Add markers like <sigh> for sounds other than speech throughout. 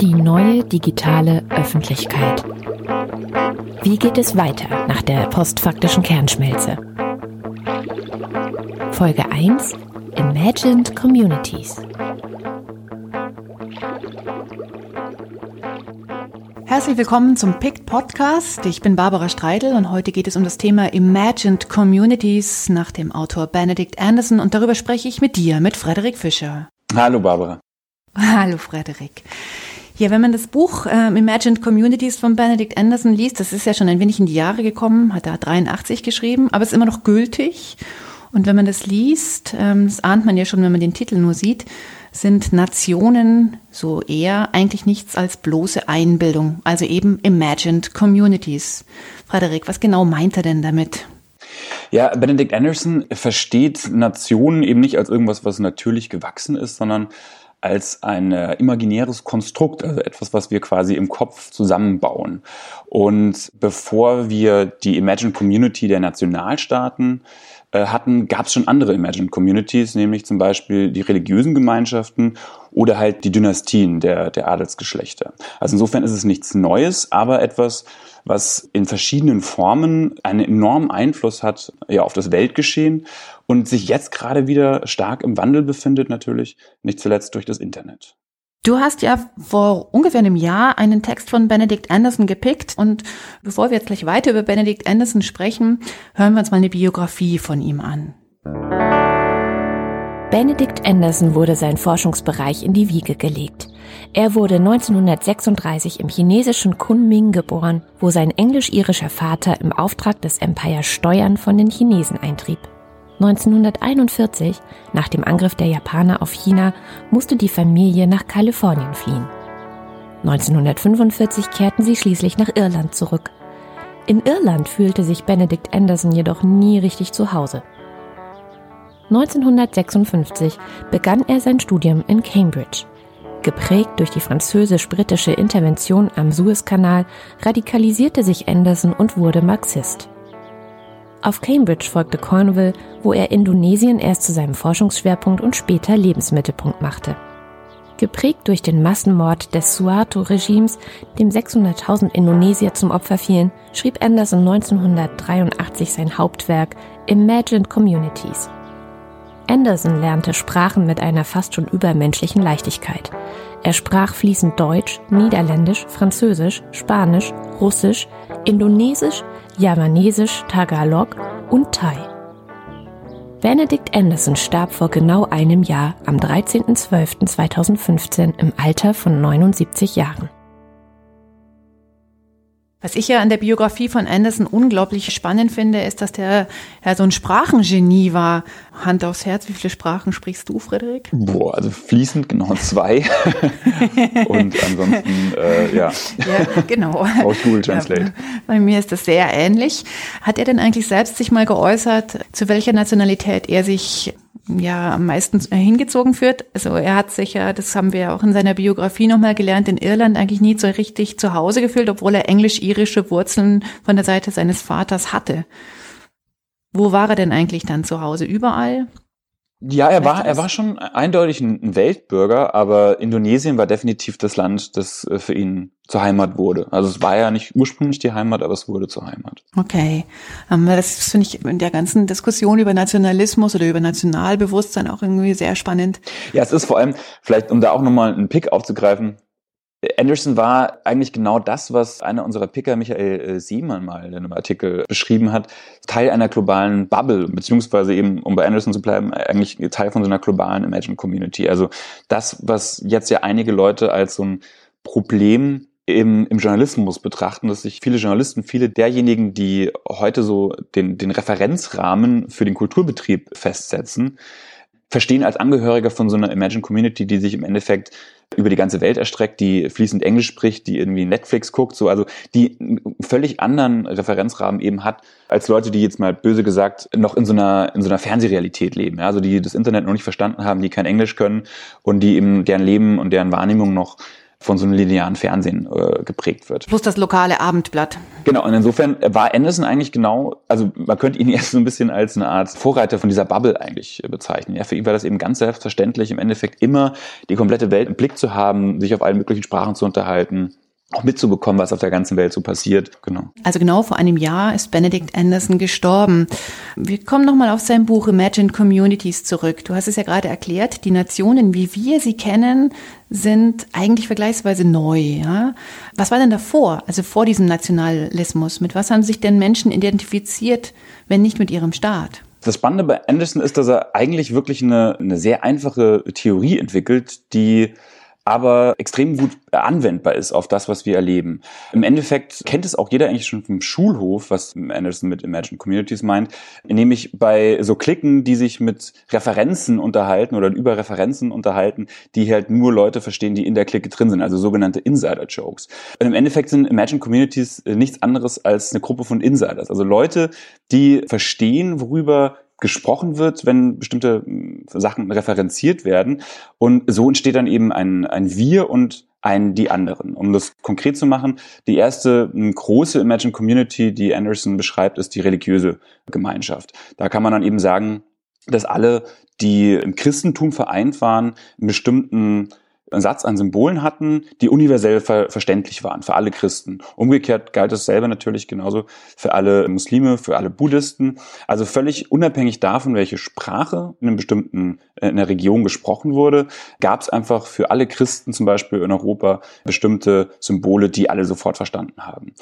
Die neue digitale Öffentlichkeit. Wie geht es weiter nach der postfaktischen Kernschmelze? Folge 1 Imagined Communities. Herzlich willkommen zum PICT Podcast. Ich bin Barbara Streidel und heute geht es um das Thema Imagined Communities nach dem Autor Benedict Anderson und darüber spreche ich mit dir, mit Frederik Fischer. Hallo Barbara. Hallo Frederik. Ja, wenn man das Buch äh, Imagined Communities von Benedict Anderson liest, das ist ja schon ein wenig in die Jahre gekommen, hat er 83 geschrieben, aber ist immer noch gültig. Und wenn man das liest, ähm, das ahnt man ja schon, wenn man den Titel nur sieht, sind Nationen so eher eigentlich nichts als bloße Einbildung, also eben Imagined Communities. Frederik, was genau meint er denn damit? Ja, Benedict Anderson versteht Nationen eben nicht als irgendwas, was natürlich gewachsen ist, sondern als ein äh, imaginäres Konstrukt, also etwas, was wir quasi im Kopf zusammenbauen. Und bevor wir die Imagine Community der Nationalstaaten äh, hatten, gab es schon andere Imagined Communities, nämlich zum Beispiel die religiösen Gemeinschaften oder halt die Dynastien der, der Adelsgeschlechter. Also insofern ist es nichts Neues, aber etwas, was in verschiedenen Formen einen enormen Einfluss hat ja, auf das Weltgeschehen und sich jetzt gerade wieder stark im Wandel befindet, natürlich, nicht zuletzt durch das Internet. Du hast ja vor ungefähr einem Jahr einen Text von Benedict Anderson gepickt und bevor wir jetzt gleich weiter über Benedict Anderson sprechen, hören wir uns mal eine Biografie von ihm an. Benedict Anderson wurde sein Forschungsbereich in die Wiege gelegt. Er wurde 1936 im chinesischen Kunming geboren, wo sein englisch-irischer Vater im Auftrag des Empire Steuern von den Chinesen eintrieb. 1941, nach dem Angriff der Japaner auf China, musste die Familie nach Kalifornien fliehen. 1945 kehrten sie schließlich nach Irland zurück. In Irland fühlte sich Benedict Anderson jedoch nie richtig zu Hause. 1956 begann er sein Studium in Cambridge. Geprägt durch die französisch-britische Intervention am Suezkanal radikalisierte sich Anderson und wurde Marxist. Auf Cambridge folgte Cornwall, wo er Indonesien erst zu seinem Forschungsschwerpunkt und später Lebensmittelpunkt machte. Geprägt durch den Massenmord des Suharto-Regimes, dem 600.000 Indonesier zum Opfer fielen, schrieb Anderson 1983 sein Hauptwerk Imagined Communities. Anderson lernte Sprachen mit einer fast schon übermenschlichen Leichtigkeit. Er sprach fließend Deutsch, Niederländisch, Französisch, Spanisch, Russisch, Indonesisch, Javanesisch, Tagalog und Thai. Benedict Anderson starb vor genau einem Jahr am 13.12.2015 im Alter von 79 Jahren. Was ich ja an der Biografie von Anderson unglaublich spannend finde, ist, dass der ja so ein Sprachengenie war. Hand aufs Herz, wie viele Sprachen sprichst du, Frederik? Boah, also fließend genau zwei. <laughs> Und ansonsten, äh, ja. Ja, genau. Auch Google Translate. Ja, bei mir ist das sehr ähnlich. Hat er denn eigentlich selbst sich mal geäußert, zu welcher Nationalität er sich ja am meisten hingezogen führt. Also er hat sich ja, das haben wir auch in seiner Biografie nochmal gelernt, in Irland eigentlich nie so richtig zu Hause gefühlt, obwohl er englisch-irische Wurzeln von der Seite seines Vaters hatte. Wo war er denn eigentlich dann zu Hause? Überall? Ja, er war, er war schon eindeutig ein Weltbürger, aber Indonesien war definitiv das Land, das äh, für ihn zur Heimat wurde. Also es war ja nicht ursprünglich die Heimat, aber es wurde zur Heimat. Okay. Ähm, das finde ich in der ganzen Diskussion über Nationalismus oder über Nationalbewusstsein auch irgendwie sehr spannend. Ja, es ist vor allem, vielleicht um da auch nochmal einen Pick aufzugreifen, Anderson war eigentlich genau das, was einer unserer Picker, Michael äh, Siemann, mal in einem Artikel beschrieben hat, Teil einer globalen Bubble, beziehungsweise eben, um bei Anderson zu bleiben, eigentlich Teil von so einer globalen Imagine Community. Also das, was jetzt ja einige Leute als so ein Problem im, im Journalismus betrachten, dass sich viele Journalisten, viele derjenigen, die heute so den, den Referenzrahmen für den Kulturbetrieb festsetzen, verstehen als Angehöriger von so einer Imagine Community, die sich im Endeffekt über die ganze Welt erstreckt, die fließend Englisch spricht, die irgendwie Netflix guckt, so, also die einen völlig anderen Referenzrahmen eben hat, als Leute, die jetzt mal böse gesagt noch in so einer, in so einer Fernsehrealität leben, ja, also die das Internet noch nicht verstanden haben, die kein Englisch können und die eben deren Leben und deren Wahrnehmung noch von so einem linearen Fernsehen äh, geprägt wird. Plus das lokale Abendblatt. Genau, und insofern war Anderson eigentlich genau, also man könnte ihn <laughs> erst so ein bisschen als eine Art Vorreiter von dieser Bubble eigentlich bezeichnen. Ja, für ihn war das eben ganz selbstverständlich, im Endeffekt immer die komplette Welt im Blick zu haben, sich auf allen möglichen Sprachen zu unterhalten auch mitzubekommen, was auf der ganzen Welt so passiert. Genau. Also genau vor einem Jahr ist Benedict Anderson gestorben. Wir kommen nochmal auf sein Buch Imagine Communities zurück. Du hast es ja gerade erklärt, die Nationen, wie wir sie kennen, sind eigentlich vergleichsweise neu. Ja? Was war denn davor, also vor diesem Nationalismus? Mit was haben sich denn Menschen identifiziert, wenn nicht mit ihrem Staat? Das Spannende bei Anderson ist, dass er eigentlich wirklich eine, eine sehr einfache Theorie entwickelt, die aber extrem gut anwendbar ist auf das, was wir erleben. Im Endeffekt kennt es auch jeder eigentlich schon vom Schulhof, was Anderson mit Imagine Communities meint, nämlich bei so Klicken, die sich mit Referenzen unterhalten oder über Referenzen unterhalten, die halt nur Leute verstehen, die in der Clique drin sind, also sogenannte Insider-Jokes. Im Endeffekt sind Imagine Communities nichts anderes als eine Gruppe von Insiders, also Leute, die verstehen, worüber gesprochen wird, wenn bestimmte hm, Sachen referenziert werden. Und so entsteht dann eben ein, ein Wir und ein die anderen. Um das konkret zu machen, die erste hm, große Imagine Community, die Anderson beschreibt, ist die religiöse Gemeinschaft. Da kann man dann eben sagen, dass alle, die im Christentum vereint waren, in bestimmten einen Satz an Symbolen hatten, die universell ver verständlich waren für alle Christen. Umgekehrt galt es selber natürlich genauso für alle Muslime, für alle Buddhisten. Also völlig unabhängig davon, welche Sprache in einem bestimmten äh, in der Region gesprochen wurde, gab es einfach für alle Christen zum Beispiel in Europa bestimmte Symbole, die alle sofort verstanden haben.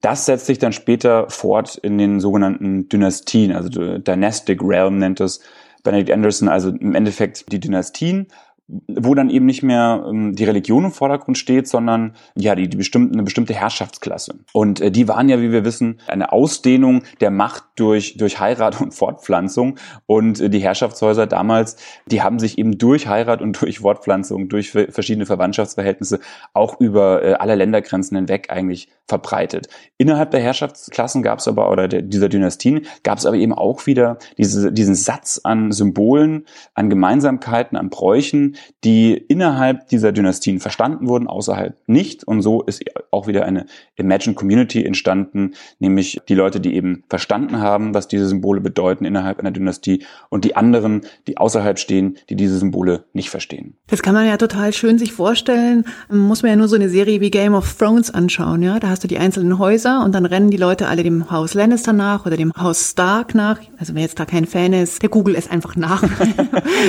Das setzt sich dann später fort in den sogenannten Dynastien, also Dynastic Realm nennt es Benedict Anderson, also im Endeffekt die Dynastien wo dann eben nicht mehr ähm, die Religion im Vordergrund steht, sondern ja die, die bestimmte, eine bestimmte Herrschaftsklasse. Und äh, die waren ja, wie wir wissen, eine Ausdehnung der Macht durch, durch Heirat und Fortpflanzung. Und äh, die Herrschaftshäuser damals, die haben sich eben durch Heirat und durch Fortpflanzung, durch verschiedene Verwandtschaftsverhältnisse auch über äh, alle Ländergrenzen hinweg eigentlich verbreitet. Innerhalb der Herrschaftsklassen gab es aber, oder der, dieser Dynastien, gab es aber eben auch wieder diese, diesen Satz an Symbolen, an Gemeinsamkeiten, an Bräuchen, die innerhalb dieser Dynastien verstanden wurden, außerhalb nicht. Und so ist auch wieder eine Imagine Community entstanden, nämlich die Leute, die eben verstanden haben, was diese Symbole bedeuten innerhalb einer Dynastie und die anderen, die außerhalb stehen, die diese Symbole nicht verstehen. Das kann man ja total schön sich vorstellen. Muss man ja nur so eine Serie wie Game of Thrones anschauen, ja. Da hast du die einzelnen Häuser und dann rennen die Leute alle dem Haus Lannister nach oder dem Haus Stark nach. Also wer jetzt da kein Fan ist, der Google es einfach nach,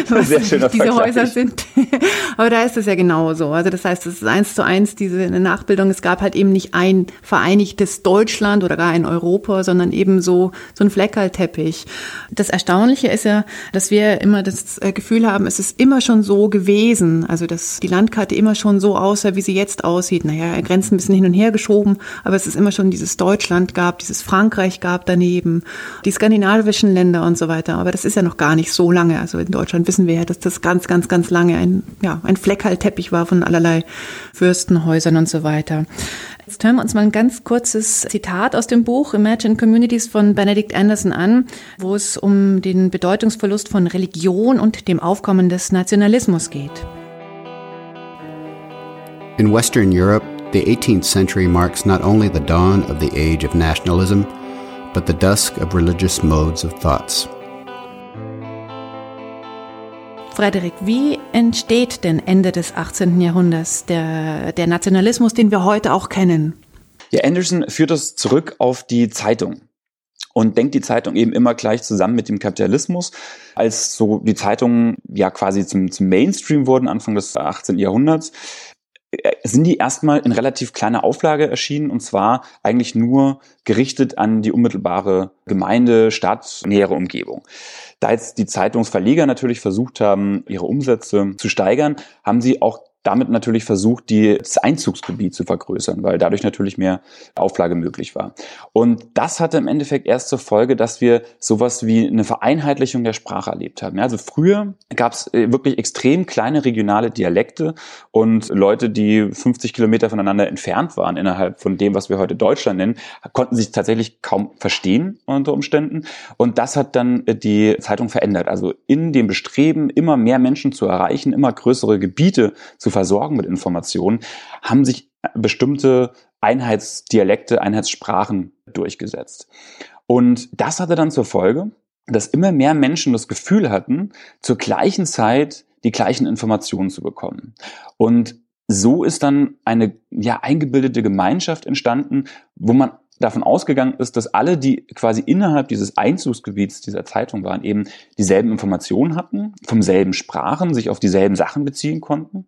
was <laughs> <laughs> Sehr schöner diese Vergleich. Häuser sind. <laughs> Aber da ist es ja genauso. Also das heißt, es ist eins zu eins diese Nachbildung. Es gab halt eben nicht ein vereinigtes Deutschland oder gar ein Europa, sondern eben so, so ein Fleckerlteppich. Das Erstaunliche ist ja, dass wir immer das äh, Gefühl haben, es ist immer schon so gewesen. Also dass die Landkarte immer schon so aussah, wie sie jetzt aussieht. Naja, Grenzen ein bisschen hin und her geschoben, aber es ist immer schon dieses Deutschland gab, dieses Frankreich gab daneben, die skandinavischen Länder und so weiter. Aber das ist ja noch gar nicht so lange. Also in Deutschland wissen wir ja, dass das ganz, ganz, ganz lange ein, ja, ein Fleckerlteppich war von allerlei Fürstenhäusern und so weiter. Jetzt hören wir uns mal ein ganz kurzes Zitat aus dem Buch Imagine Communities von Benedict Anderson an, wo es um den Bedeutungsverlust von Religion und dem Aufkommen des Nationalismus geht. In Western Europe, the 18th century marks not only the dawn of the age of nationalism, but the dusk of religious modes of thoughts. Frederik, wie entsteht denn Ende des 18. Jahrhunderts der, der Nationalismus, den wir heute auch kennen? Ja, Anderson führt das zurück auf die Zeitung und denkt die Zeitung eben immer gleich zusammen mit dem Kapitalismus. Als so die Zeitungen ja quasi zum, zum Mainstream wurden, Anfang des 18. Jahrhunderts, äh, sind die erstmal in relativ kleiner Auflage erschienen und zwar eigentlich nur gerichtet an die unmittelbare Gemeinde, Stadt, nähere Umgebung. Da jetzt die Zeitungsverleger natürlich versucht haben, ihre Umsätze zu steigern, haben sie auch damit natürlich versucht, die, das Einzugsgebiet zu vergrößern, weil dadurch natürlich mehr Auflage möglich war. Und das hatte im Endeffekt erst zur Folge, dass wir sowas wie eine Vereinheitlichung der Sprache erlebt haben. Ja, also früher gab es äh, wirklich extrem kleine regionale Dialekte und Leute, die 50 Kilometer voneinander entfernt waren innerhalb von dem, was wir heute Deutschland nennen, konnten sich tatsächlich kaum verstehen unter Umständen. Und das hat dann äh, die Zeitung verändert. Also in dem Bestreben, immer mehr Menschen zu erreichen, immer größere Gebiete zu versorgen mit Informationen, haben sich bestimmte Einheitsdialekte, Einheitssprachen durchgesetzt. Und das hatte dann zur Folge, dass immer mehr Menschen das Gefühl hatten, zur gleichen Zeit die gleichen Informationen zu bekommen. Und so ist dann eine ja eingebildete Gemeinschaft entstanden, wo man davon ausgegangen ist, dass alle, die quasi innerhalb dieses Einzugsgebiets dieser Zeitung waren, eben dieselben Informationen hatten, vom selben sprachen, sich auf dieselben Sachen beziehen konnten.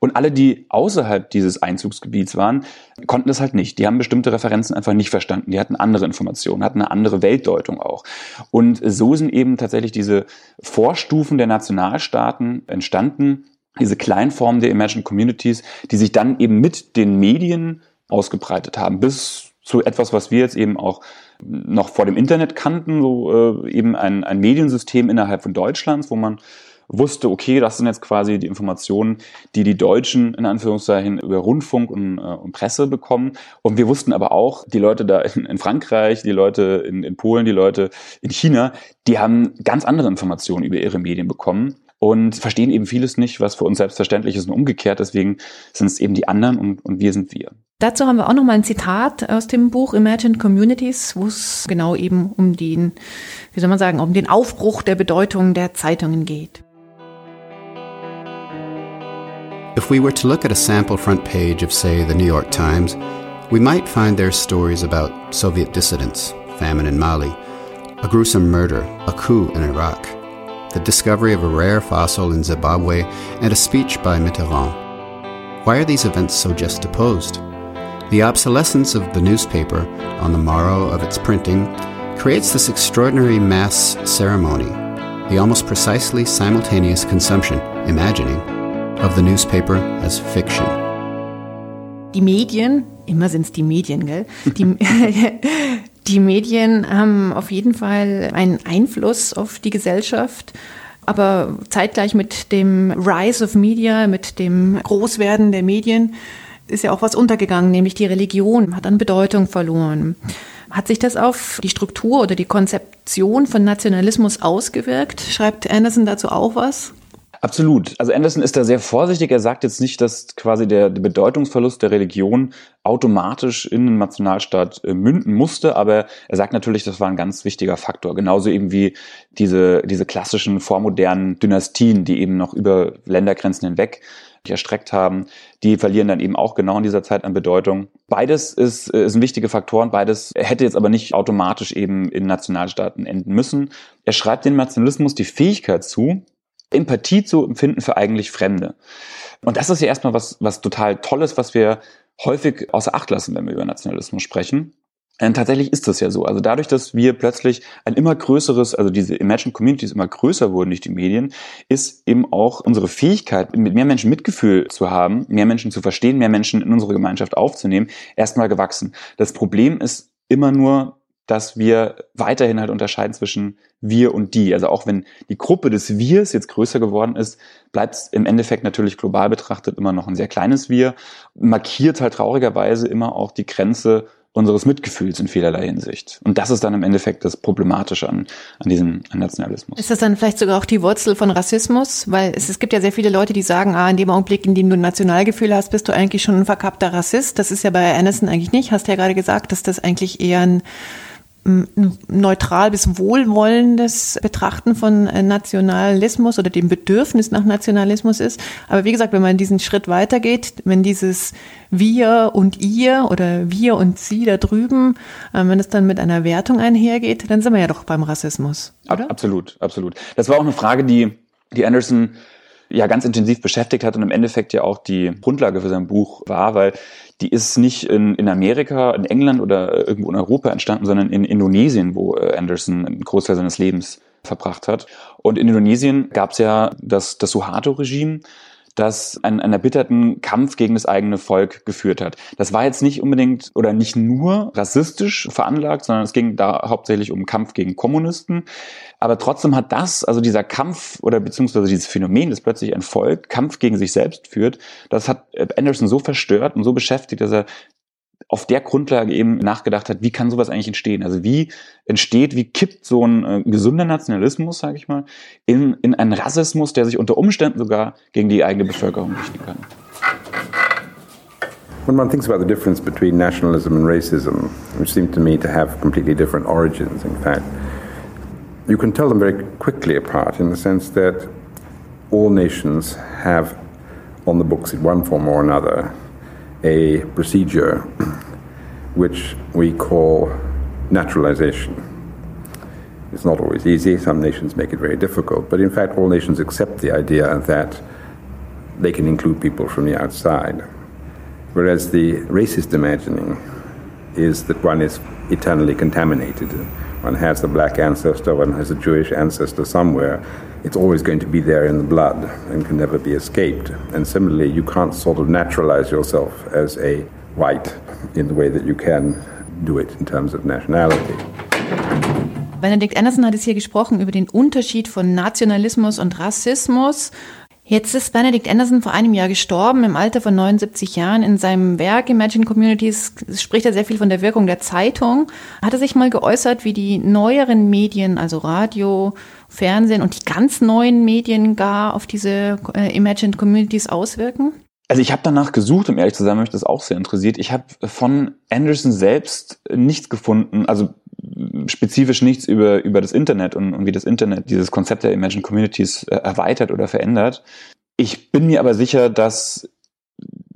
Und alle, die außerhalb dieses Einzugsgebiets waren, konnten das halt nicht. Die haben bestimmte Referenzen einfach nicht verstanden. Die hatten andere Informationen, hatten eine andere Weltdeutung auch. Und so sind eben tatsächlich diese Vorstufen der Nationalstaaten entstanden, diese Kleinformen der Emerging Communities, die sich dann eben mit den Medien ausgebreitet haben, bis zu etwas, was wir jetzt eben auch noch vor dem Internet kannten, so äh, eben ein, ein Mediensystem innerhalb von Deutschlands, wo man wusste, okay, das sind jetzt quasi die Informationen, die die Deutschen in Anführungszeichen über Rundfunk und, äh, und Presse bekommen. Und wir wussten aber auch, die Leute da in, in Frankreich, die Leute in, in Polen, die Leute in China, die haben ganz andere Informationen über ihre Medien bekommen und verstehen eben vieles nicht, was für uns selbstverständlich ist und umgekehrt. Deswegen sind es eben die anderen und, und wir sind wir. Dazu haben wir auch noch mal ein Zitat aus dem Buch Imagined Communities, wo es genau eben um den, wie soll man sagen, um den Aufbruch der Bedeutung der Zeitungen geht. If we were to look at a sample front page of, say, the New York Times, we might find there stories about Soviet dissidents, famine in Mali, a gruesome murder, a coup in Iraq, the discovery of a rare fossil in Zimbabwe, and a speech by Mitterrand. Why are these events so juxtaposed? The obsolescence of the newspaper on the morrow of its printing creates this extraordinary mass ceremony, the almost precisely simultaneous consumption, imagining, of the newspaper as fiction. Die Medien, immer sind es die Medien, gell? Die, <laughs> die Medien haben auf jeden Fall einen Einfluss auf die Gesellschaft. Aber zeitgleich mit dem Rise of Media, mit dem Großwerden der Medien, ist ja auch was untergegangen, nämlich die Religion hat an Bedeutung verloren. Hat sich das auf die Struktur oder die Konzeption von Nationalismus ausgewirkt? Schreibt Anderson dazu auch was? Absolut. Also Anderson ist da sehr vorsichtig. Er sagt jetzt nicht, dass quasi der, Bedeutungsverlust der Religion automatisch in den Nationalstaat äh, münden musste, aber er sagt natürlich, das war ein ganz wichtiger Faktor. Genauso eben wie diese, diese klassischen vormodernen Dynastien, die eben noch über Ländergrenzen hinweg erstreckt haben, die verlieren dann eben auch genau in dieser Zeit an Bedeutung. Beides ist, äh, ist ein wichtiger Faktor und beides hätte jetzt aber nicht automatisch eben in Nationalstaaten enden müssen. Er schreibt dem Nationalismus die Fähigkeit zu, Empathie zu empfinden für eigentlich Fremde. Und das ist ja erstmal was, was total Tolles, was wir häufig außer Acht lassen, wenn wir über Nationalismus sprechen. Und tatsächlich ist das ja so. Also dadurch, dass wir plötzlich ein immer größeres, also diese Imagine Communities immer größer wurden durch die Medien, ist eben auch unsere Fähigkeit, mit mehr Menschen Mitgefühl zu haben, mehr Menschen zu verstehen, mehr Menschen in unsere Gemeinschaft aufzunehmen, erstmal gewachsen. Das Problem ist immer nur, dass wir weiterhin halt unterscheiden zwischen wir und die. Also auch wenn die Gruppe des Wirs jetzt größer geworden ist, bleibt es im Endeffekt natürlich global betrachtet immer noch ein sehr kleines Wir, markiert halt traurigerweise immer auch die Grenze unseres Mitgefühls in vielerlei Hinsicht. Und das ist dann im Endeffekt das Problematische an, an diesem an Nationalismus. Ist das dann vielleicht sogar auch die Wurzel von Rassismus? Weil es, es gibt ja sehr viele Leute, die sagen, ah, in dem Augenblick, in dem du ein Nationalgefühl hast, bist du eigentlich schon ein verkappter Rassist. Das ist ja bei Anderson eigentlich nicht. Hast ja gerade gesagt, dass das eigentlich eher ein neutral bis wohlwollendes Betrachten von äh, Nationalismus oder dem Bedürfnis nach Nationalismus ist. Aber wie gesagt, wenn man diesen Schritt weitergeht, wenn dieses wir und ihr oder wir und sie da drüben, äh, wenn es dann mit einer Wertung einhergeht, dann sind wir ja doch beim Rassismus, oder? Absolut, absolut. Das war auch eine Frage, die, die Anderson ja ganz intensiv beschäftigt hat und im Endeffekt ja auch die Grundlage für sein Buch war, weil die ist nicht in, in Amerika, in England oder irgendwo in Europa entstanden, sondern in Indonesien, wo äh, Anderson einen Großteil seines Lebens verbracht hat. Und in Indonesien gab es ja das, das Suharto-Regime, das einen, einen erbitterten Kampf gegen das eigene Volk geführt hat. Das war jetzt nicht unbedingt oder nicht nur rassistisch veranlagt, sondern es ging da hauptsächlich um Kampf gegen Kommunisten. Aber trotzdem hat das, also dieser Kampf oder beziehungsweise dieses Phänomen, dass plötzlich ein Volk Kampf gegen sich selbst führt, das hat Anderson so verstört und so beschäftigt, dass er auf der Grundlage eben nachgedacht hat, wie kann sowas eigentlich entstehen? Also wie entsteht, wie kippt so ein äh, gesunder Nationalismus, sage ich mal, in, in einen Rassismus, der sich unter Umständen sogar gegen die eigene Bevölkerung richten kann? when one thinks about the difference between nationalism and racism, which seem to me to have completely different origins, in fact, you can tell them very quickly apart in the sense that all nations have on the books in one form or another a procedure which we call naturalization. It's not always easy, some nations make it very difficult, but in fact, all nations accept the idea that they can include people from the outside. Whereas the racist imagining is that one is eternally contaminated. One has a black ancestor, one has a Jewish ancestor somewhere. It's always going to be there in the blood and can never be escaped. And similarly, you can't sort of naturalize yourself as a white in the way that you can do it in terms of nationality. Benedikt Anderson hat es hier gesprochen über den Unterschied von Nationalismus und Rassismus. Jetzt ist Benedict Anderson vor einem Jahr gestorben, im Alter von 79 Jahren. In seinem Werk Imagine Communities spricht er sehr viel von der Wirkung der Zeitung. Hat er sich mal geäußert, wie die neueren Medien, also Radio, Fernsehen und die ganz neuen Medien gar auf diese äh, Imagine Communities auswirken? Also ich habe danach gesucht, um ehrlich zu sein, mich das auch sehr interessiert. Ich habe von Anderson selbst nichts gefunden, also spezifisch nichts über, über das Internet und, und wie das Internet dieses Konzept der Imagine Communities äh, erweitert oder verändert. Ich bin mir aber sicher, dass,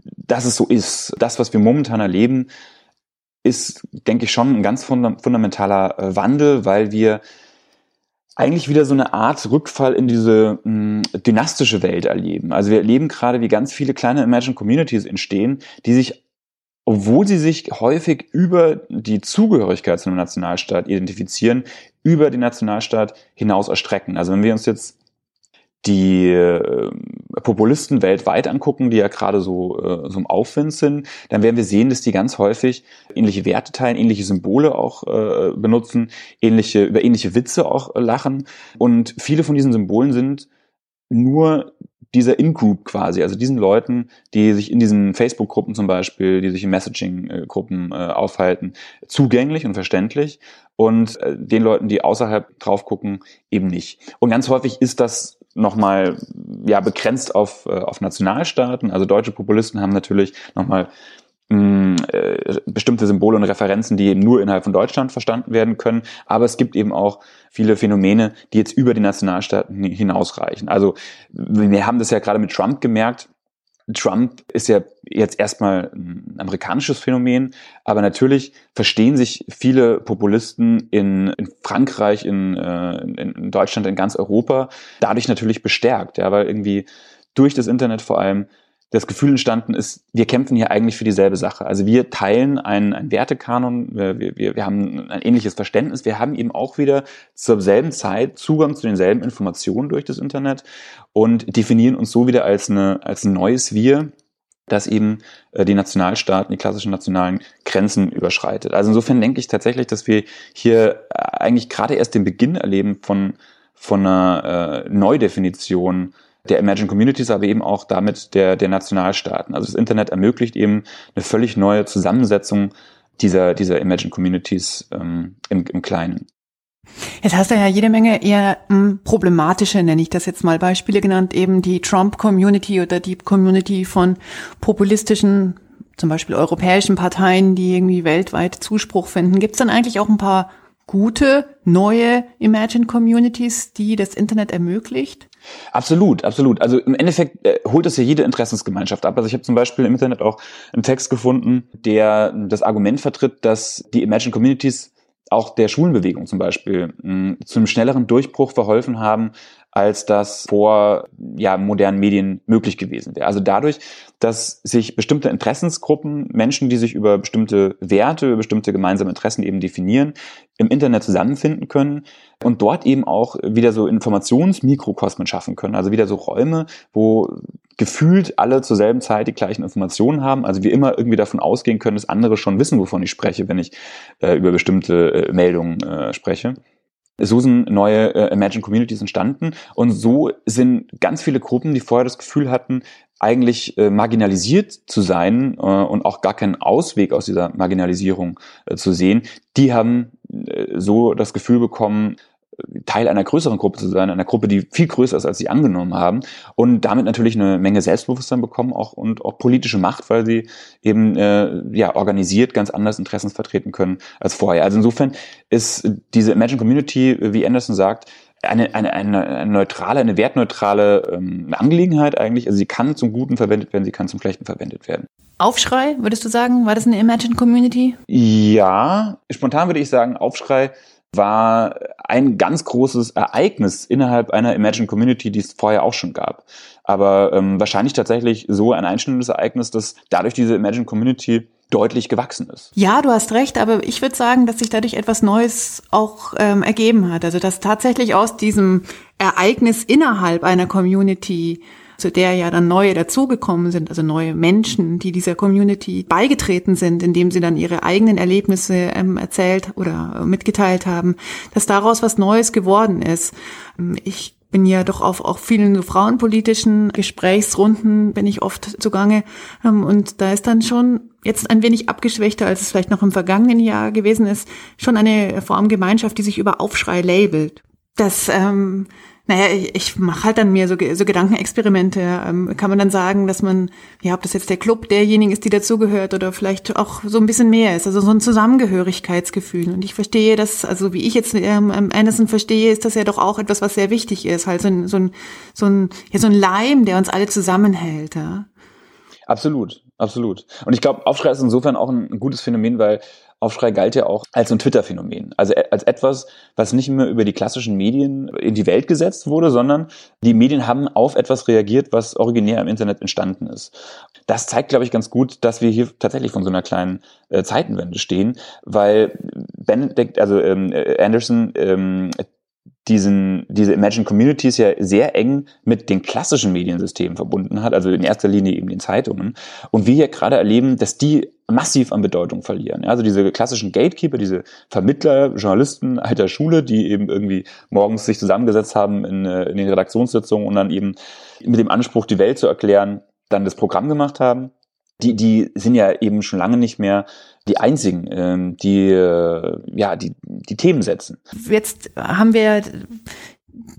dass es so ist. Das, was wir momentan erleben, ist, denke ich, schon ein ganz fundamentaler äh, Wandel, weil wir eigentlich wieder so eine Art Rückfall in diese mh, dynastische Welt erleben. Also wir erleben gerade, wie ganz viele kleine Imagine Communities entstehen, die sich obwohl sie sich häufig über die Zugehörigkeit zu einem Nationalstaat identifizieren, über den Nationalstaat hinaus erstrecken. Also wenn wir uns jetzt die äh, Populisten weltweit angucken, die ja gerade so, äh, so im Aufwind sind, dann werden wir sehen, dass die ganz häufig ähnliche Werte teilen, ähnliche Symbole auch äh, benutzen, ähnliche, über ähnliche Witze auch äh, lachen. Und viele von diesen Symbolen sind nur dieser In-Group quasi, also diesen Leuten, die sich in diesen Facebook-Gruppen zum Beispiel, die sich in Messaging-Gruppen äh, aufhalten, zugänglich und verständlich und äh, den Leuten, die außerhalb drauf gucken, eben nicht. Und ganz häufig ist das nochmal ja begrenzt auf, äh, auf Nationalstaaten. Also deutsche Populisten haben natürlich nochmal äh, bestimmte Symbole und Referenzen, die eben nur innerhalb von Deutschland verstanden werden können. Aber es gibt eben auch viele Phänomene, die jetzt über die Nationalstaaten hinausreichen. Also wir haben das ja gerade mit Trump gemerkt. Trump ist ja jetzt erstmal ein amerikanisches Phänomen, aber natürlich verstehen sich viele Populisten in, in Frankreich, in, äh, in Deutschland, in ganz Europa dadurch natürlich bestärkt, ja, weil irgendwie durch das Internet vor allem das Gefühl entstanden ist, wir kämpfen hier eigentlich für dieselbe Sache. Also wir teilen einen, einen Wertekanon, wir, wir, wir haben ein ähnliches Verständnis, wir haben eben auch wieder zur selben Zeit Zugang zu denselben Informationen durch das Internet und definieren uns so wieder als, eine, als ein neues Wir, das eben äh, die Nationalstaaten, die klassischen nationalen Grenzen überschreitet. Also insofern denke ich tatsächlich, dass wir hier äh, eigentlich gerade erst den Beginn erleben von, von einer äh, Neudefinition der Imagine Communities, aber eben auch damit der, der Nationalstaaten. Also das Internet ermöglicht eben eine völlig neue Zusammensetzung dieser, dieser Imagine Communities ähm, im, im Kleinen. Jetzt hast du ja jede Menge eher hm, problematische, nenne ich das jetzt mal, Beispiele genannt, eben die Trump-Community oder die Community von populistischen, zum Beispiel europäischen Parteien, die irgendwie weltweit Zuspruch finden. Gibt es dann eigentlich auch ein paar gute, neue Imagine Communities, die das Internet ermöglicht? Absolut, absolut. Also im Endeffekt äh, holt es ja jede Interessensgemeinschaft ab. Also ich habe zum Beispiel im Internet auch einen Text gefunden, der das Argument vertritt, dass die Imagine Communities auch der Schulenbewegung zum Beispiel mh, zu einem schnelleren Durchbruch verholfen haben, als das vor ja, modernen Medien möglich gewesen wäre. Also dadurch, dass sich bestimmte Interessensgruppen, Menschen, die sich über bestimmte Werte, über bestimmte gemeinsame Interessen eben definieren, im Internet zusammenfinden können und dort eben auch wieder so Informationsmikrokosmen schaffen können. Also wieder so Räume, wo gefühlt alle zur selben Zeit die gleichen Informationen haben. Also wir immer irgendwie davon ausgehen können, dass andere schon wissen, wovon ich spreche, wenn ich äh, über bestimmte äh, Meldungen äh, spreche so sind neue äh, Imagine Communities entstanden. Und so sind ganz viele Gruppen, die vorher das Gefühl hatten, eigentlich äh, marginalisiert zu sein äh, und auch gar keinen Ausweg aus dieser Marginalisierung äh, zu sehen, die haben äh, so das Gefühl bekommen, Teil einer größeren Gruppe zu sein, einer Gruppe, die viel größer ist, als sie angenommen haben und damit natürlich eine Menge Selbstbewusstsein bekommen auch und auch politische Macht, weil sie eben äh, ja organisiert ganz anders Interessen vertreten können als vorher. Also insofern ist diese Imagine Community, wie Anderson sagt, eine, eine, eine, eine neutrale, eine wertneutrale ähm, Angelegenheit eigentlich. Also sie kann zum Guten verwendet werden, sie kann zum Schlechten verwendet werden. Aufschrei, würdest du sagen, war das eine Imagine Community? Ja, spontan würde ich sagen, Aufschrei war ein ganz großes Ereignis innerhalb einer Imagine Community, die es vorher auch schon gab. Aber ähm, wahrscheinlich tatsächlich so ein einschneidendes Ereignis, dass dadurch diese Imagine Community deutlich gewachsen ist. Ja, du hast recht, aber ich würde sagen, dass sich dadurch etwas Neues auch ähm, ergeben hat. Also dass tatsächlich aus diesem Ereignis innerhalb einer Community zu der ja dann neue dazugekommen sind, also neue Menschen, die dieser Community beigetreten sind, indem sie dann ihre eigenen Erlebnisse ähm, erzählt oder mitgeteilt haben, dass daraus was Neues geworden ist. Ähm, ich bin ja doch auf auch vielen frauenpolitischen Gesprächsrunden bin ich oft zugange ähm, und da ist dann schon jetzt ein wenig abgeschwächter, als es vielleicht noch im vergangenen Jahr gewesen ist, schon eine Form Gemeinschaft, die sich über Aufschrei labelt. Das ähm, naja, ich, ich mache halt dann mir so, so Gedankenexperimente. Ähm, kann man dann sagen, dass man, ja, ob das jetzt der Club derjenigen ist, die dazugehört oder vielleicht auch so ein bisschen mehr ist, also so ein Zusammengehörigkeitsgefühl. Und ich verstehe das, also wie ich jetzt ähm, Anderson verstehe, ist das ja doch auch etwas, was sehr wichtig ist, halt so ein, so ein, so ein, ja, so ein Leim, der uns alle zusammenhält. Ja. Absolut, absolut. Und ich glaube, Aufschrei ist insofern auch ein gutes Phänomen, weil Aufschrei galt ja auch als ein Twitter-Phänomen. Also äh, als etwas, was nicht mehr über die klassischen Medien in die Welt gesetzt wurde, sondern die Medien haben auf etwas reagiert, was originär im Internet entstanden ist. Das zeigt, glaube ich, ganz gut, dass wir hier tatsächlich von so einer kleinen äh, Zeitenwende stehen, weil Benedict, also ähm, äh, Anderson, ähm, diesen, diese Imagine Communities ja sehr eng mit den klassischen Mediensystemen verbunden hat, also in erster Linie eben den Zeitungen. Und wir hier gerade erleben, dass die massiv an Bedeutung verlieren. Also diese klassischen Gatekeeper, diese Vermittler, Journalisten alter Schule, die eben irgendwie morgens sich zusammengesetzt haben in, äh, in den Redaktionssitzungen und dann eben mit dem Anspruch, die Welt zu erklären, dann das Programm gemacht haben die, die sind ja eben schon lange nicht mehr die einzigen, ähm, die äh, ja die, die Themen setzen. Jetzt haben wir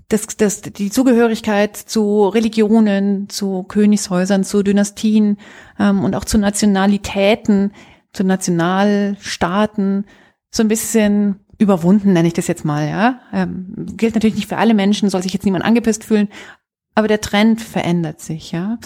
das, das, die Zugehörigkeit zu Religionen, zu Königshäusern, zu Dynastien ähm, und auch zu Nationalitäten, zu Nationalstaaten so ein bisschen überwunden, nenne ich das jetzt mal, ja. Ähm, gilt natürlich nicht für alle Menschen, soll sich jetzt niemand angepisst fühlen, aber der Trend verändert sich, ja.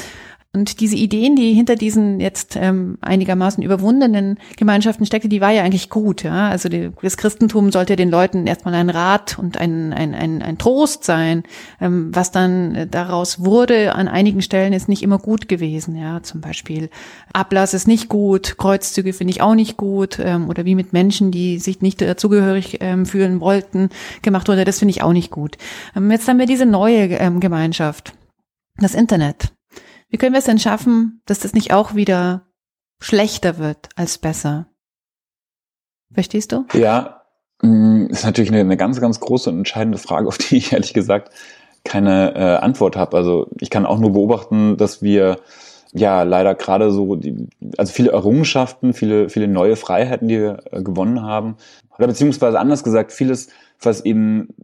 Und diese Ideen, die hinter diesen jetzt ähm, einigermaßen überwundenen Gemeinschaften steckte, die war ja eigentlich gut. Ja? Also die, das Christentum sollte den Leuten erstmal ein Rat und ein, ein, ein, ein Trost sein. Ähm, was dann daraus wurde an einigen Stellen ist nicht immer gut gewesen. Ja, Zum Beispiel Ablass ist nicht gut, Kreuzzüge finde ich auch nicht gut. Ähm, oder wie mit Menschen, die sich nicht dazugehörig ähm, fühlen wollten, gemacht wurde, das finde ich auch nicht gut. Ähm, jetzt haben wir diese neue ähm, Gemeinschaft, das Internet. Wie können wir es denn schaffen, dass das nicht auch wieder schlechter wird als besser? Verstehst du? Ja, mm, ist natürlich eine, eine ganz, ganz große und entscheidende Frage, auf die ich ehrlich gesagt keine äh, Antwort habe. Also ich kann auch nur beobachten, dass wir ja leider gerade so die, also viele Errungenschaften, viele viele neue Freiheiten, die wir äh, gewonnen haben, oder beziehungsweise anders gesagt vieles, was eben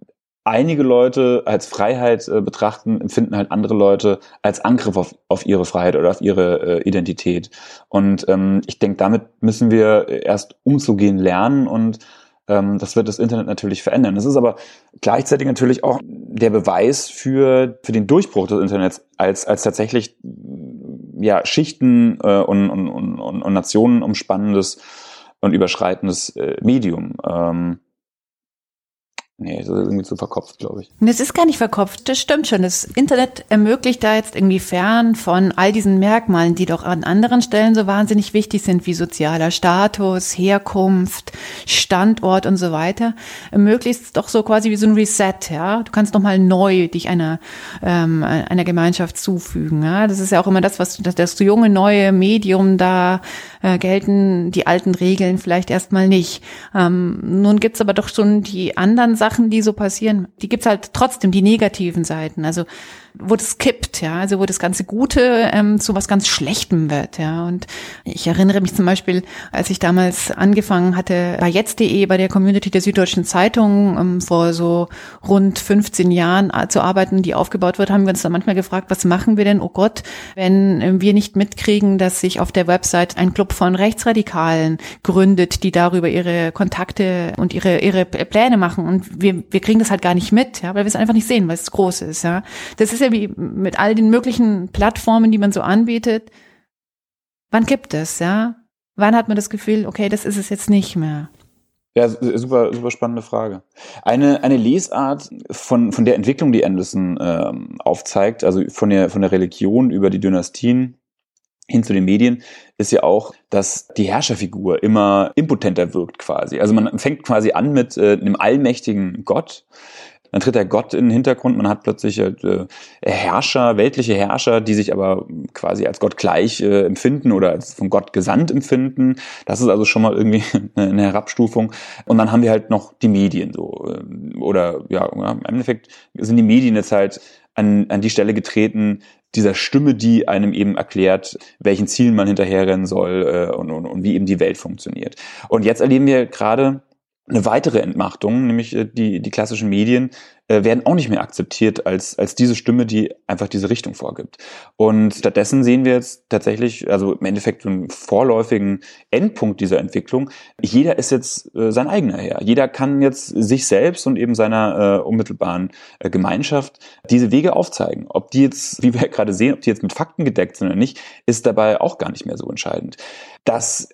einige Leute als Freiheit äh, betrachten, empfinden halt andere Leute als Angriff auf, auf ihre Freiheit oder auf ihre äh, Identität. Und ähm, ich denke, damit müssen wir erst umzugehen lernen und ähm, das wird das Internet natürlich verändern. Das ist aber gleichzeitig natürlich auch der Beweis für, für den Durchbruch des Internets als, als tatsächlich ja, Schichten äh, und, und, und, und Nationen umspannendes und überschreitendes äh, Medium. Ähm, Nee, das ist irgendwie zu verkopft, glaube ich. Das ist gar nicht verkopft, das stimmt schon. Das Internet ermöglicht da jetzt irgendwie fern von all diesen Merkmalen, die doch an anderen Stellen so wahnsinnig wichtig sind, wie sozialer Status, Herkunft, Standort und so weiter, ermöglicht es doch so quasi wie so ein Reset, ja. Du kannst nochmal neu dich einer, ähm, einer Gemeinschaft zufügen, ja. Das ist ja auch immer das, was das, das junge, neue Medium da äh, gelten die alten Regeln vielleicht erstmal nicht. Ähm, nun gibt's aber doch schon die anderen Sachen, die so passieren. Die gibt's halt trotzdem, die negativen Seiten. Also wo das kippt, ja, also wo das ganze Gute ähm, zu was ganz Schlechtem wird, ja. Und ich erinnere mich zum Beispiel, als ich damals angefangen hatte bei jetzt.de, bei der Community der Süddeutschen Zeitung ähm, vor so rund 15 Jahren zu arbeiten, die aufgebaut wird, haben wir uns dann manchmal gefragt, was machen wir denn, oh Gott, wenn äh, wir nicht mitkriegen, dass sich auf der Website ein Club von Rechtsradikalen gründet, die darüber ihre Kontakte und ihre, ihre Pläne machen. Und wir, wir kriegen das halt gar nicht mit, ja, weil wir es einfach nicht sehen, weil es groß ist, ja. Das ist ja wie mit all den möglichen Plattformen, die man so anbietet. Wann gibt es, ja? Wann hat man das Gefühl, okay, das ist es jetzt nicht mehr? Ja, super, super spannende Frage. Eine, eine Lesart von, von der Entwicklung, die Anderson ähm, aufzeigt, also von der, von der Religion über die Dynastien hin zu den Medien, ist ja auch, dass die Herrscherfigur immer impotenter wirkt quasi. Also man fängt quasi an mit äh, einem allmächtigen Gott, dann tritt der Gott in den Hintergrund, man hat plötzlich äh, Herrscher, weltliche Herrscher, die sich aber quasi als Gott gleich äh, empfinden oder als von Gott gesandt empfinden. Das ist also schon mal irgendwie <laughs> eine Herabstufung. Und dann haben wir halt noch die Medien so. Äh, oder ja, im Endeffekt sind die Medien jetzt halt an, an die Stelle getreten, dieser Stimme, die einem eben erklärt, welchen Zielen man hinterherrennen soll äh, und, und, und wie eben die Welt funktioniert. Und jetzt erleben wir gerade eine weitere Entmachtung, nämlich äh, die, die klassischen Medien, äh, werden auch nicht mehr akzeptiert als, als diese Stimme, die einfach diese Richtung vorgibt. Und stattdessen sehen wir jetzt tatsächlich, also im Endeffekt einen vorläufigen Endpunkt dieser Entwicklung. Jeder ist jetzt äh, sein eigener Herr. Jeder kann jetzt sich selbst und eben seiner äh, unmittelbaren äh, Gemeinschaft diese Wege aufzeigen. Ob die jetzt, wie wir gerade sehen, ob die jetzt mit Fakten gedeckt sind oder nicht, ist dabei auch gar nicht mehr so entscheidend. Das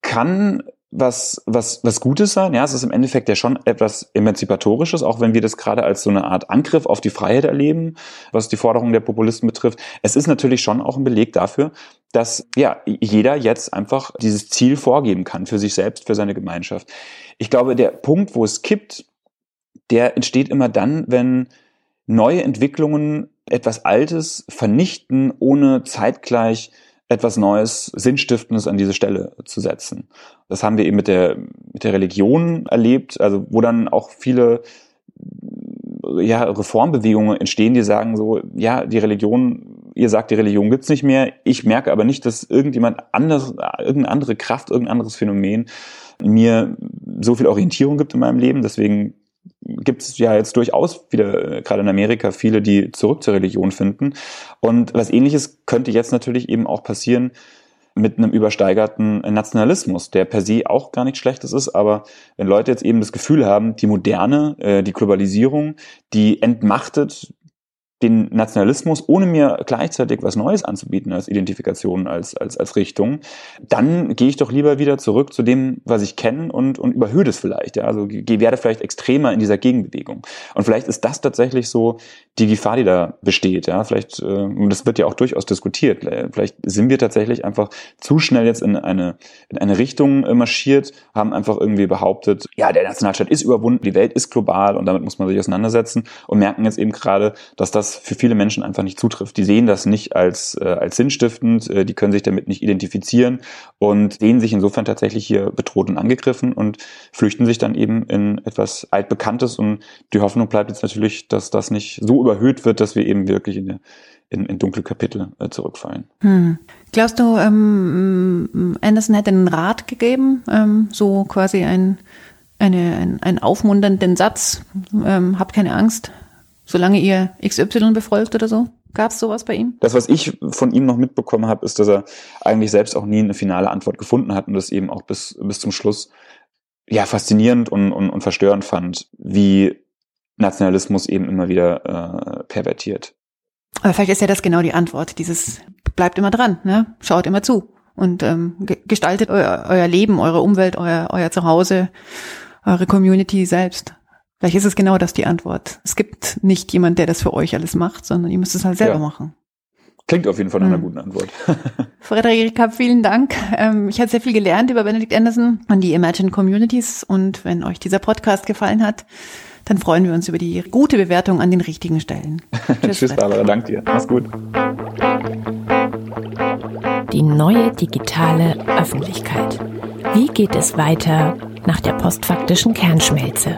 kann was, was, was Gutes sein. Ja, es ist im Endeffekt ja schon etwas Emanzipatorisches, auch wenn wir das gerade als so eine Art Angriff auf die Freiheit erleben, was die Forderungen der Populisten betrifft. Es ist natürlich schon auch ein Beleg dafür, dass ja jeder jetzt einfach dieses Ziel vorgeben kann für sich selbst, für seine Gemeinschaft. Ich glaube, der Punkt, wo es kippt, der entsteht immer dann, wenn neue Entwicklungen etwas Altes vernichten, ohne zeitgleich etwas Neues, Sinnstiftendes an diese Stelle zu setzen. Das haben wir eben mit der, mit der Religion erlebt, also wo dann auch viele ja, Reformbewegungen entstehen, die sagen so, ja, die Religion, ihr sagt, die Religion gibt's nicht mehr. Ich merke aber nicht, dass irgendjemand anders, irgendeine andere Kraft, irgendein anderes Phänomen mir so viel Orientierung gibt in meinem Leben. Deswegen gibt es ja jetzt durchaus wieder, äh, gerade in Amerika, viele, die zurück zur Religion finden. Und was ähnliches könnte jetzt natürlich eben auch passieren mit einem übersteigerten Nationalismus, der per se auch gar nichts Schlechtes ist, aber wenn Leute jetzt eben das Gefühl haben, die Moderne, äh, die Globalisierung, die entmachtet den Nationalismus, ohne mir gleichzeitig was Neues anzubieten als Identifikation, als, als, als Richtung, dann gehe ich doch lieber wieder zurück zu dem, was ich kenne und, und überhöhe das vielleicht. Ja? Also werde vielleicht extremer in dieser Gegenbewegung. Und vielleicht ist das tatsächlich so die Gefahr, die da besteht. Ja? Vielleicht, äh, und das wird ja auch durchaus diskutiert, vielleicht sind wir tatsächlich einfach zu schnell jetzt in eine, in eine Richtung äh, marschiert, haben einfach irgendwie behauptet, ja, der Nationalstaat ist überwunden, die Welt ist global und damit muss man sich auseinandersetzen und merken jetzt eben gerade, dass das für viele Menschen einfach nicht zutrifft. Die sehen das nicht als, äh, als sinnstiftend, äh, die können sich damit nicht identifizieren und sehen sich insofern tatsächlich hier bedroht und angegriffen und flüchten sich dann eben in etwas altbekanntes und die Hoffnung bleibt jetzt natürlich, dass das nicht so überhöht wird, dass wir eben wirklich in, in, in dunkle Kapitel äh, zurückfallen. Hm. Glaubst du, ähm, Anderson hätte einen Rat gegeben, ähm, so quasi ein, eine, ein, einen aufmunternden Satz, ähm, habt keine Angst, solange ihr XY befolgt oder so? Gab es sowas bei ihm? Das, was ich von ihm noch mitbekommen habe, ist, dass er eigentlich selbst auch nie eine finale Antwort gefunden hat und das eben auch bis, bis zum Schluss ja faszinierend und, und, und verstörend fand, wie Nationalismus eben immer wieder äh, pervertiert. Aber vielleicht ist ja das genau die Antwort. Dieses bleibt immer dran, ne? Schaut immer zu und ähm, gestaltet euer, euer Leben, eure Umwelt, euer, euer Zuhause, eure Community selbst. Vielleicht ist es genau das die Antwort. Es gibt nicht jemand, der das für euch alles macht, sondern ihr müsst es halt selber ja. machen. Klingt auf jeden Fall nach einer hm. guten Antwort. <laughs> <laughs> Frederika, vielen Dank. Ähm, ich habe sehr viel gelernt über Benedict Anderson und die Imagine Communities. Und wenn euch dieser Podcast gefallen hat, dann freuen wir uns über die gute Bewertung an den richtigen Stellen. <laughs> Tschüss, Tschüss Barbara. Danke dir. Mach's gut. Die neue digitale Öffentlichkeit. Wie geht es weiter nach der postfaktischen Kernschmelze?